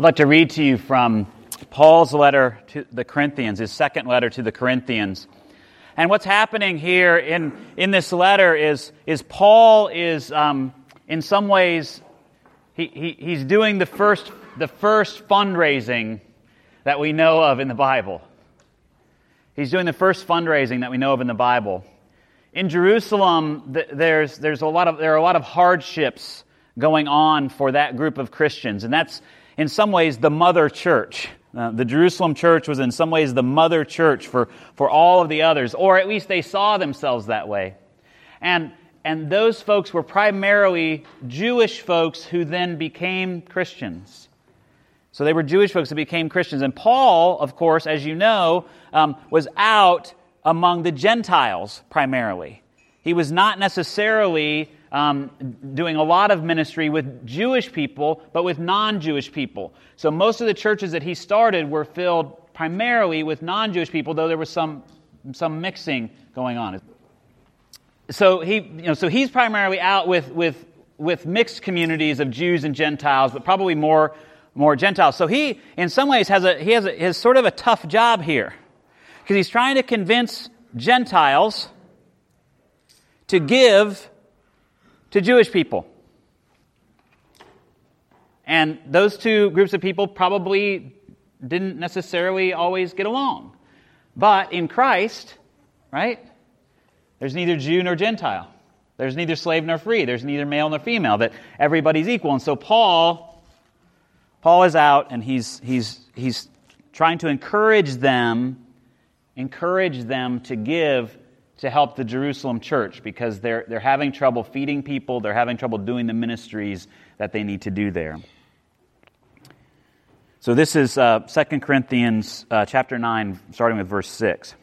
I'd like to read to you from Paul's letter to the Corinthians, his second letter to the Corinthians. And what's happening here in, in this letter is, is Paul is, um, in some ways, he, he, he's doing the first, the first fundraising that we know of in the Bible. He's doing the first fundraising that we know of in the Bible. In Jerusalem, there's, there's a lot of, there are a lot of hardships going on for that group of Christians, and that's in some ways the mother church. Uh, the Jerusalem church was in some ways the mother church for, for all of the others, or at least they saw themselves that way. And, and those folks were primarily Jewish folks who then became Christians. So they were Jewish folks who became Christians. And Paul, of course, as you know, um, was out among the Gentiles primarily. He was not necessarily um, doing a lot of ministry with Jewish people, but with non Jewish people. So most of the churches that he started were filled primarily with non Jewish people, though there was some, some mixing going on. So, he, you know, so he's primarily out with, with, with mixed communities of Jews and Gentiles, but probably more, more Gentiles. So he, in some ways, has, a, he has, a, has sort of a tough job here because he's trying to convince Gentiles to give to Jewish people. And those two groups of people probably didn't necessarily always get along. But in Christ, right, there's neither Jew nor Gentile. There's neither slave nor free. There's neither male nor female. That everybody's equal. And so Paul, Paul is out and he's, he's, he's trying to encourage them, encourage them to give to help the Jerusalem church because they're, they're having trouble feeding people, they're having trouble doing the ministries that they need to do there. So this is uh, 2 Corinthians uh, chapter 9, starting with verse 6.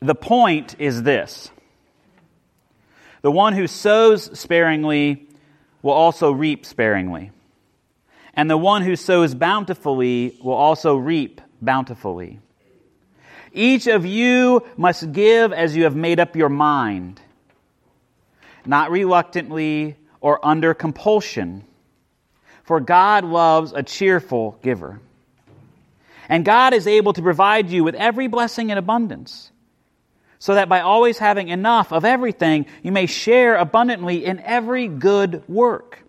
The point is this the one who sows sparingly will also reap sparingly, and the one who sows bountifully will also reap bountifully. Each of you must give as you have made up your mind, not reluctantly or under compulsion, for God loves a cheerful giver. And God is able to provide you with every blessing in abundance, so that by always having enough of everything, you may share abundantly in every good work.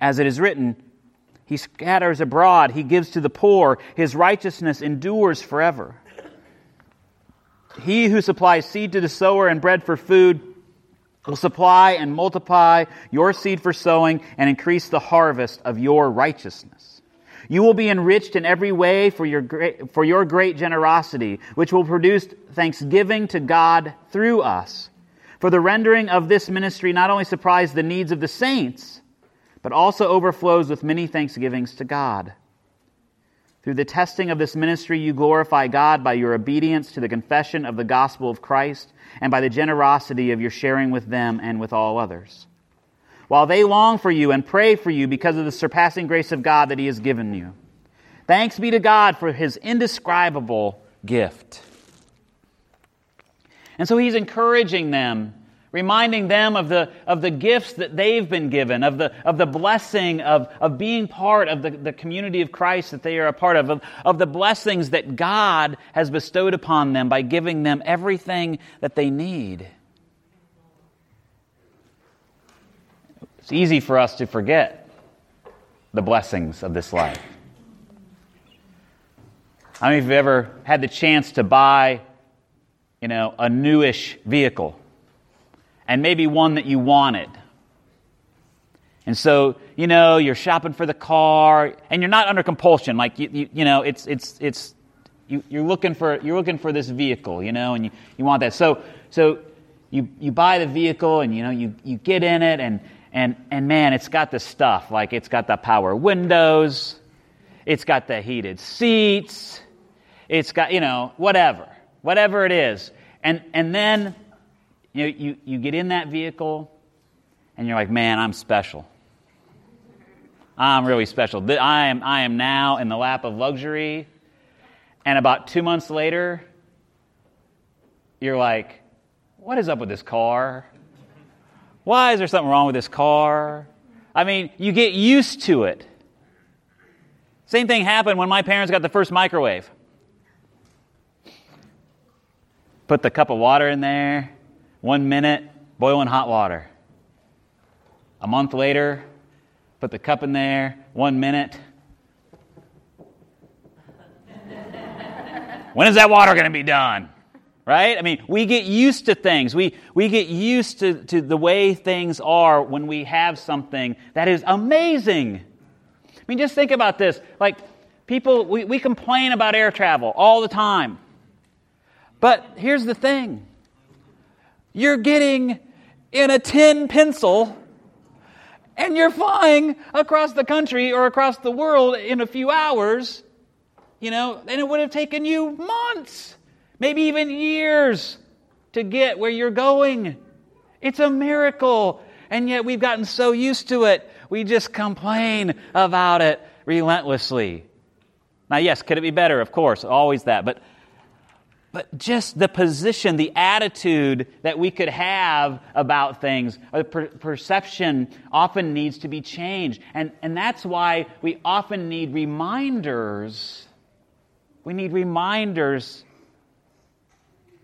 As it is written, he scatters abroad, he gives to the poor, his righteousness endures forever. He who supplies seed to the sower and bread for food will supply and multiply your seed for sowing and increase the harvest of your righteousness. You will be enriched in every way for your great, for your great generosity, which will produce thanksgiving to God through us. For the rendering of this ministry not only supplies the needs of the saints, but also overflows with many thanksgivings to God. Through the testing of this ministry, you glorify God by your obedience to the confession of the gospel of Christ and by the generosity of your sharing with them and with all others. While they long for you and pray for you because of the surpassing grace of God that He has given you. Thanks be to God for His indescribable gift. And so He's encouraging them reminding them of the, of the gifts that they've been given, of the, of the blessing of, of being part of the, the community of Christ that they are a part of, of, of the blessings that God has bestowed upon them by giving them everything that they need. It's easy for us to forget the blessings of this life. How many of you have ever had the chance to buy, you know, a newish vehicle? And maybe one that you wanted. And so, you know, you're shopping for the car and you're not under compulsion. Like, you, you, you know, it's, it's, it's, you, you're, looking for, you're looking for this vehicle, you know, and you, you want that. So, so you, you buy the vehicle and, you know, you, you get in it and, and, and man, it's got the stuff. Like, it's got the power windows, it's got the heated seats, it's got, you know, whatever, whatever it is. And, and then you, know, you, you get in that vehicle and you're like, man, I'm special. I'm really special. I am, I am now in the lap of luxury. And about two months later, you're like, what is up with this car? Why is there something wrong with this car? I mean, you get used to it. Same thing happened when my parents got the first microwave. Put the cup of water in there, one minute, boiling hot water. A month later, put the cup in there, one minute. when is that water going to be done? Right? I mean, we get used to things. We, we get used to, to the way things are when we have something that is amazing. I mean, just think about this. Like, people, we, we complain about air travel all the time. But here's the thing you're getting in a tin pencil and you're flying across the country or across the world in a few hours, you know, and it would have taken you months maybe even years to get where you're going. It's a miracle. And yet we've gotten so used to it, we just complain about it relentlessly. Now, yes, could it be better? Of course, always that. But, but just the position, the attitude that we could have about things, the per- perception often needs to be changed. And, and that's why we often need reminders. We need reminders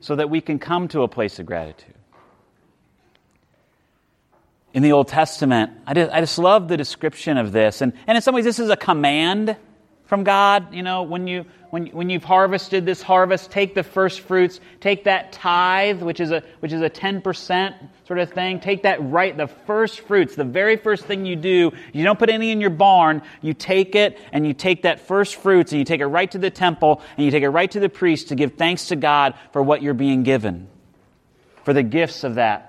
so that we can come to a place of gratitude. In the Old Testament, I just, I just love the description of this. And, and in some ways, this is a command from God. You know, when, you, when, when you've harvested this harvest, take the first fruits, take that tithe, which is a, which is a 10% sort of thing, take that right, the first fruits, the very first thing you do. You don't put any in your barn, you take it and you take that first fruits and you take it right to the temple and you take it right to the priest to give thanks to God for what you're being given, for the gifts of that.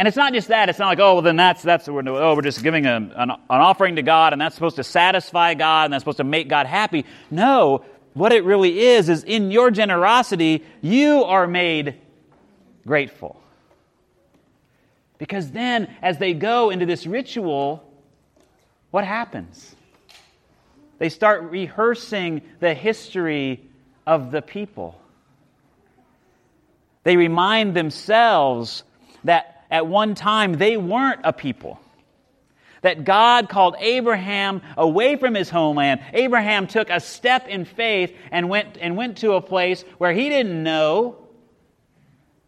And it's not just that. It's not like, oh, well, then that's, that's we're, oh, we're just giving a, an, an offering to God and that's supposed to satisfy God and that's supposed to make God happy. No, what it really is, is in your generosity, you are made grateful. Because then, as they go into this ritual, what happens? They start rehearsing the history of the people. They remind themselves that at one time they weren't a people. That God called Abraham away from his homeland. Abraham took a step in faith and went, and went to a place where he didn't know.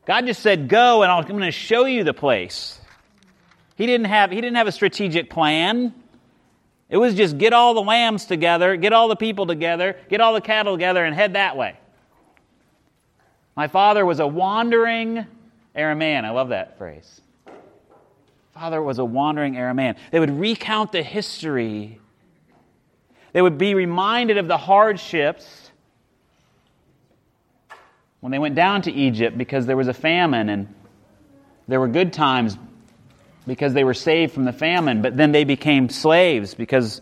God just said, Go, and I'm going to show you the place. He didn't, have, he didn't have a strategic plan. It was just get all the lambs together, get all the people together, get all the cattle together, and head that way. My father was a wandering Aramaean. I love that phrase. Father was a wandering Aramaean. They would recount the history. They would be reminded of the hardships when they went down to Egypt because there was a famine and there were good times because they were saved from the famine, but then they became slaves because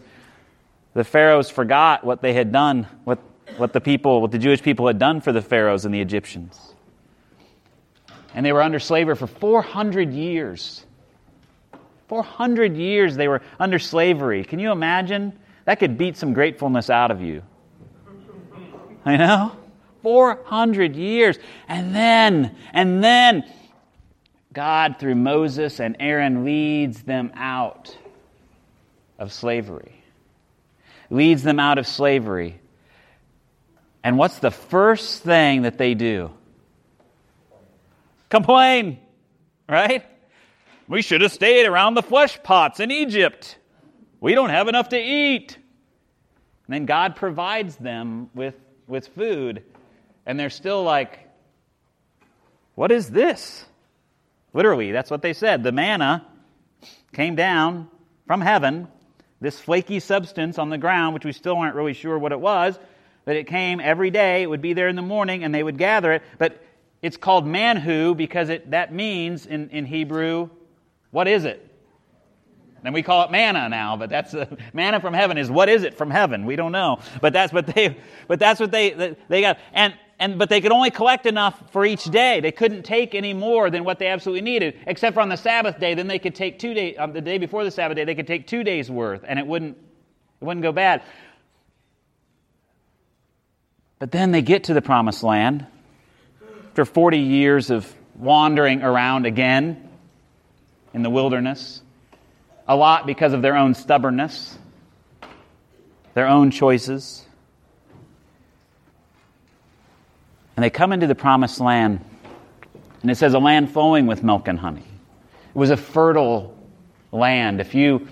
the pharaohs forgot what they had done, what, what the people, what the Jewish people had done for the pharaohs and the Egyptians and they were under slavery for 400 years. 400 years they were under slavery. Can you imagine? That could beat some gratefulness out of you. I know? 400 years. And then, and then, God, through Moses and Aaron, leads them out of slavery. Leads them out of slavery. And what's the first thing that they do? Complain, right? We should have stayed around the flesh pots in Egypt. We don't have enough to eat. And then God provides them with, with food, and they're still like, What is this? Literally, that's what they said. The manna came down from heaven, this flaky substance on the ground, which we still aren't really sure what it was, but it came every day. It would be there in the morning, and they would gather it. But it's called manhu because it, that means in, in Hebrew, what is it? And we call it manna now, but that's uh, manna from heaven is what is it from heaven? We don't know, but that's what they, but that's what they they got, and and but they could only collect enough for each day. They couldn't take any more than what they absolutely needed, except for on the Sabbath day. Then they could take two days. On the day before the Sabbath day, they could take two days worth, and it wouldn't it wouldn't go bad. But then they get to the promised land, after 40 years of wandering around again in the wilderness, a lot because of their own stubbornness, their own choices. And they come into the promised land, and it says a land flowing with milk and honey. It was a fertile land. If you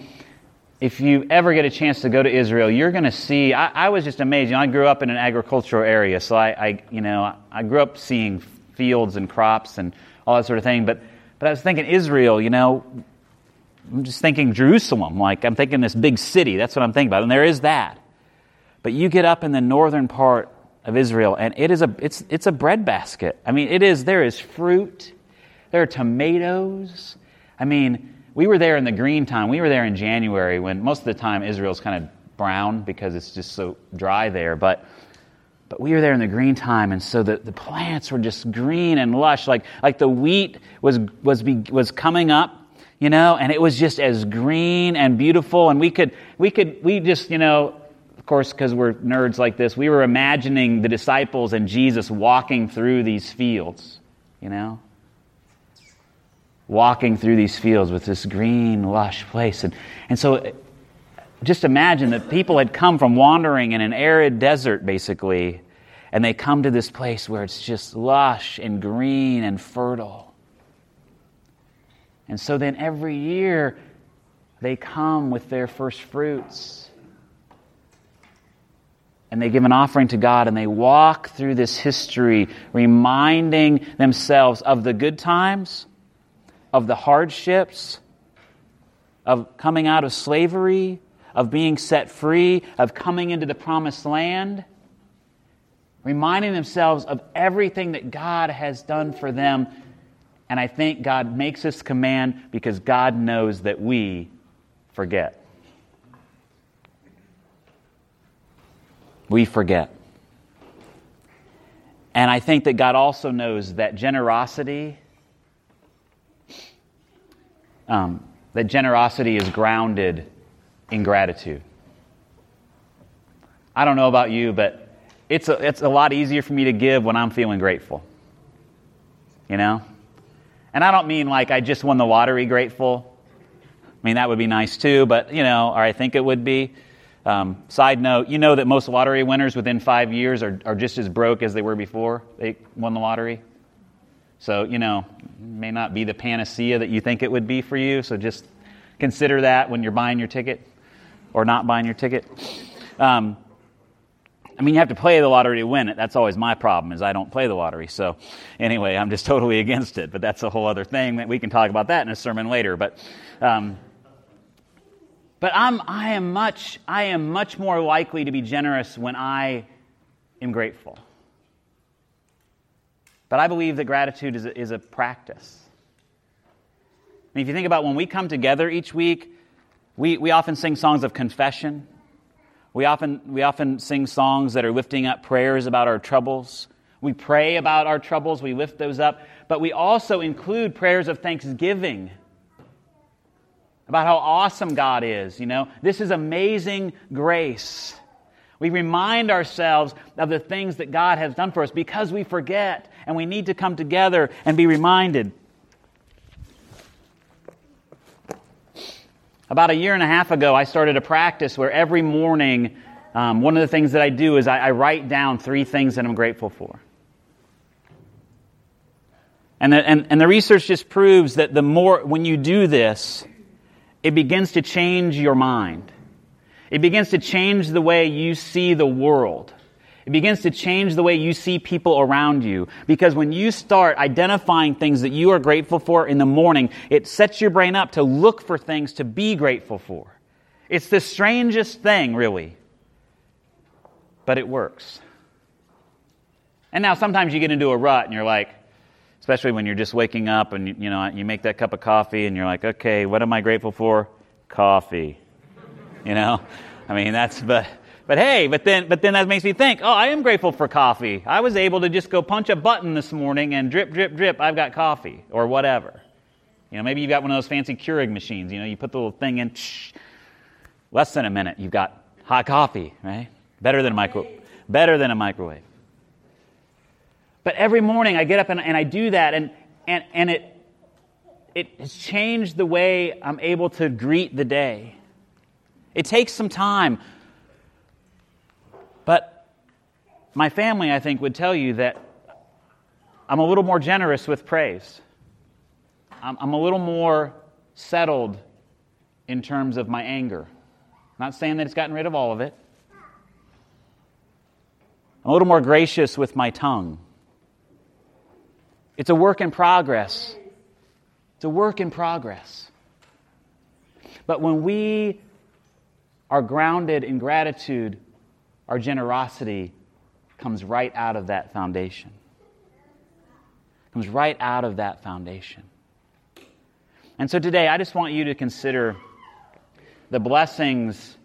if you ever get a chance to go to Israel, you're going to see. I, I, was just amazed. You know, I grew up in an agricultural area, so I, I, you know, I grew up seeing fields and crops and all that sort of thing. But, but I was thinking Israel. You know, I'm just thinking Jerusalem. Like I'm thinking this big city. That's what I'm thinking about, and there is that. But you get up in the northern part of Israel, and it is a it's it's a breadbasket. I mean, it is. There is fruit. There are tomatoes. I mean we were there in the green time. We were there in January when most of the time Israel's kind of brown because it's just so dry there. But but we were there in the green time, and so the, the plants were just green and lush, like like the wheat was was be, was coming up, you know, and it was just as green and beautiful. And we could we could we just you know, of course, because we're nerds like this, we were imagining the disciples and Jesus walking through these fields, you know, walking through these fields with this green, lush place. And, and so just imagine that people had come from wandering in an arid desert, basically, and they come to this place where it's just lush and green and fertile. And so then every year they come with their first fruits. And they give an offering to God and they walk through this history, reminding themselves of the good times of the hardships, of coming out of slavery, of being set free, of coming into the promised land, reminding themselves of everything that God has done for them. And I think God makes this command because God knows that we forget. We forget. And I think that God also knows that generosity um, that generosity is grounded in gratitude. I don't know about you, but it's a, it's a lot easier for me to give when I'm feeling grateful. You know? And I don't mean like I just won the lottery grateful. I mean, that would be nice too, but, you know, or I think it would be. Um, side note, you know that most lottery winners within five years are, are just as broke as they were before they won the lottery? So, you know, may not be the panacea that you think it would be for you. So just consider that when you're buying your ticket or not buying your ticket. Um, I mean, you have to play the lottery to win it. That's always my problem, is I don't play the lottery. So, anyway, I'm just totally against it. But that's a whole other thing that we can talk about that in a sermon later. But, um, but I'm, I am much, I am much more likely to be generous when I am grateful. But I believe that gratitude is a, is a practice. And if you think about when we come together each week, we, we often sing songs of confession. We often, we often sing songs that are lifting up prayers about our troubles. We pray about our troubles, we lift those up. But we also include prayers of thanksgiving about how awesome God is. You know, this is amazing grace. We remind ourselves of the things that God has done for us because we forget and we need to come together and be reminded. About a year and a half ago, I started a practice where every morning, um, one of the things that I do is I, I write down three things that I'm grateful for. And the, and, and the research just proves that the more, when you do this, it begins to change your mind. It begins to change the way you see the world. It begins to change the way you see people around you. Because when you start identifying things that you are grateful for in the morning, it sets your brain up to look for things to be grateful for. It's the strangest thing, really. But it works. And now sometimes you get into a rut and you're like, especially when you're just waking up and you know you make that cup of coffee and you're like, okay, what am I grateful for? Coffee. You know, I mean that's but but hey, but then but then that makes me think. Oh, I am grateful for coffee. I was able to just go punch a button this morning and drip drip drip. I've got coffee or whatever. You know, maybe you've got one of those fancy Keurig machines. You know, you put the little thing in. Shh, less than a minute, you've got hot coffee. Right? Better than a micro. Better than a microwave. But every morning I get up and, and I do that, and and and it it has changed the way I'm able to greet the day. It takes some time. But my family, I think, would tell you that I'm a little more generous with praise. I'm, I'm a little more settled in terms of my anger. Not saying that it's gotten rid of all of it. I'm a little more gracious with my tongue. It's a work in progress. It's a work in progress. But when we are grounded in gratitude, our generosity comes right out of that foundation. Comes right out of that foundation. And so today, I just want you to consider the blessings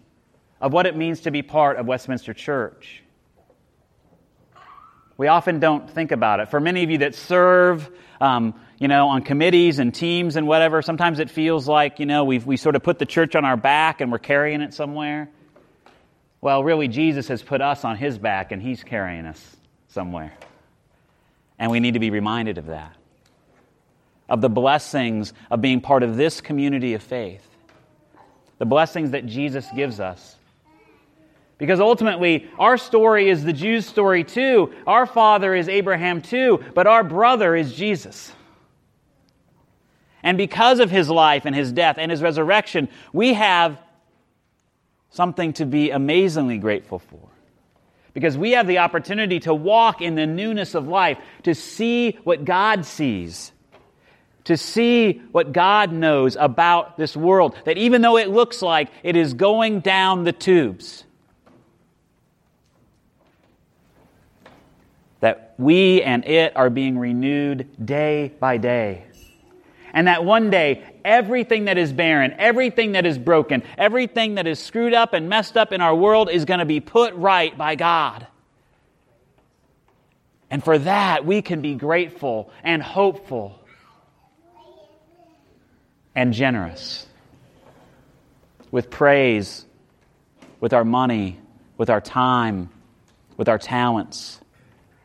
of what it means to be part of Westminster Church. We often don't think about it. For many of you that serve, um, you know, on committees and teams and whatever, sometimes it feels like, you know, we've, we sort of put the church on our back and we're carrying it somewhere. Well, really, Jesus has put us on his back and he's carrying us somewhere. And we need to be reminded of that, of the blessings of being part of this community of faith, the blessings that Jesus gives us because ultimately, our story is the Jews' story too. Our father is Abraham too, but our brother is Jesus. And because of his life and his death and his resurrection, we have something to be amazingly grateful for. Because we have the opportunity to walk in the newness of life, to see what God sees, to see what God knows about this world. That even though it looks like it is going down the tubes, that we and it are being renewed day by day. And that one day, everything that is barren, everything that is broken, everything that is screwed up and messed up in our world is going to be put right by God. And for that, we can be grateful and hopeful and generous with praise, with our money, with our time, with our talents